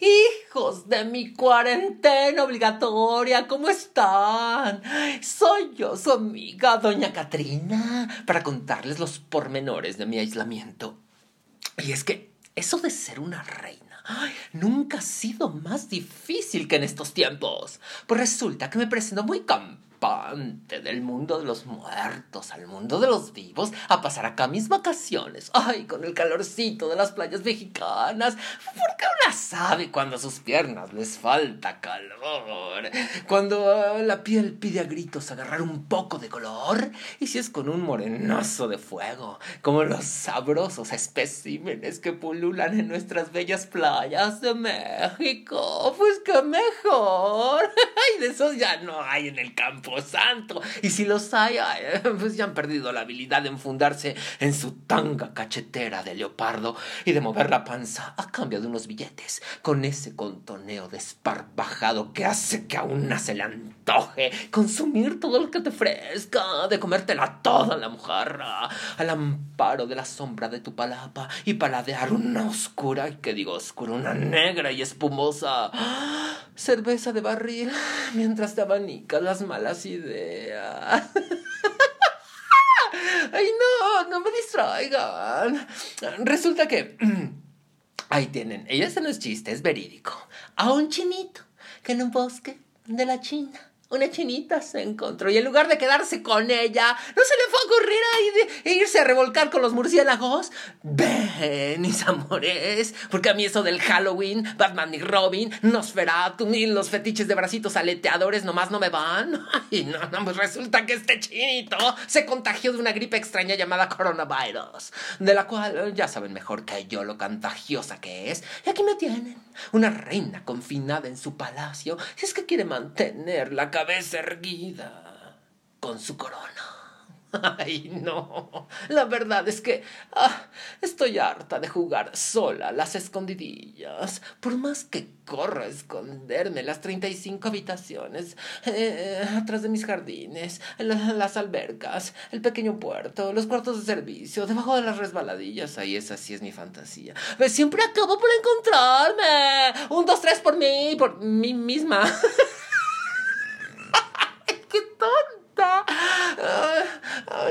Hijos de mi cuarentena obligatoria, ¿cómo están? Soy yo, su amiga, doña Katrina, para contarles los pormenores de mi aislamiento. Y es que eso de ser una reina nunca ha sido más difícil que en estos tiempos. Pues resulta que me presento muy del mundo de los muertos al mundo de los vivos a pasar acá mis vacaciones. Ay, con el calorcito de las playas mexicanas. Porque una sabe cuando a sus piernas les falta calor. Cuando la piel pide a gritos agarrar un poco de color. Y si es con un morenazo de fuego, como los sabrosos especímenes que pululan en nuestras bellas playas de México. Pues qué mejor. Esos ya no hay en el campo santo. Y si los hay, pues ya han perdido la habilidad de enfundarse en su tanga cachetera de leopardo y de mover la panza a cambio de unos billetes, con ese contoneo desparpajado que hace que a una se le antoje consumir todo lo que te ofrezca, de comértela toda la mojarra, al amparo de la sombra de tu palapa y paladear una oscura, que digo oscura, una negra y espumosa cerveza de barril mientras te abanicas las malas idea. Ay, no, no me distraigan. Resulta que... Ahí tienen, ella se no es chiste, es verídico. A un chinito que en un bosque de la China una chinita se encontró y en lugar de quedarse con ella, ¿no se le fue a ocurrir ahí de irse a revolcar con los murciélagos? Ven, mis amores, porque a mí eso del Halloween, Batman y Robin, Nosferatu y los fetiches de bracitos aleteadores nomás no me van. Ay, no, no, pues resulta que este chinito se contagió de una gripe extraña llamada coronavirus, de la cual ya saben mejor que yo lo contagiosa que es. Y aquí me tienen, una reina confinada en su palacio, si es que quiere mantener la cabeza erguida con su corona. Ay, no. La verdad es que ah, estoy harta de jugar sola las escondidillas. Por más que corro a esconderme las 35 habitaciones, eh, atrás de mis jardines, las albercas, el pequeño puerto, los cuartos de servicio, debajo de las resbaladillas. Ay, esa sí es mi fantasía. Siempre acabo por encontrarme. Un, dos, tres por mí, por mí misma.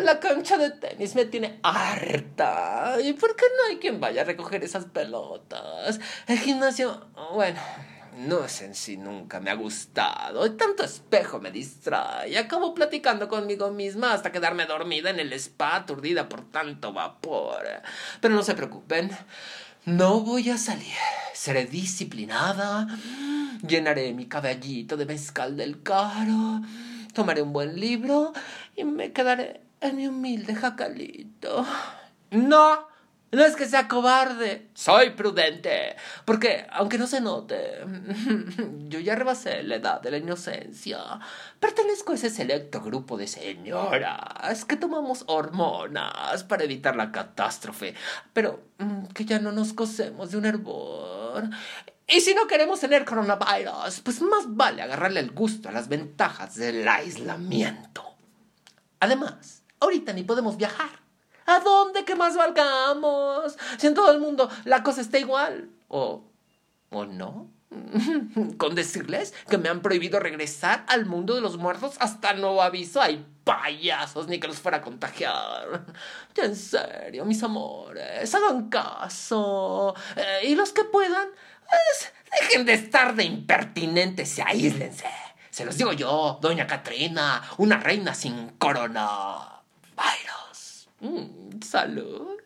La cancha de tenis me tiene harta. ¿Y por qué no hay quien vaya a recoger esas pelotas? El gimnasio, bueno, no es en sí nunca me ha gustado. Tanto espejo me distrae. Acabo platicando conmigo misma hasta quedarme dormida en el spa, aturdida por tanto vapor. Pero no se preocupen. No voy a salir. Seré disciplinada. Llenaré mi caballito de mezcal del caro tomaré un buen libro y me quedaré en mi humilde jacalito. No, no es que sea cobarde, soy prudente, porque aunque no se note, yo ya rebasé la edad de la inocencia. Pertenezco a ese selecto grupo de señoras que tomamos hormonas para evitar la catástrofe, pero mm, que ya no nos cosemos de un hervor. Y si no queremos tener coronavirus, pues más vale agarrarle el gusto a las ventajas del aislamiento. Además, ahorita ni podemos viajar. ¿A dónde que más valgamos? Si en todo el mundo la cosa está igual. ¿O, o no? Con decirles que me han prohibido regresar al mundo de los muertos hasta nuevo aviso. Hay payasos, ni que los fuera a contagiar. En serio, mis amores, hagan caso. Eh, y los que puedan, dejen de estar de impertinentes y aíslense. Se los digo yo, doña Katrina, una reina sin corona. Virus. Mm, salud.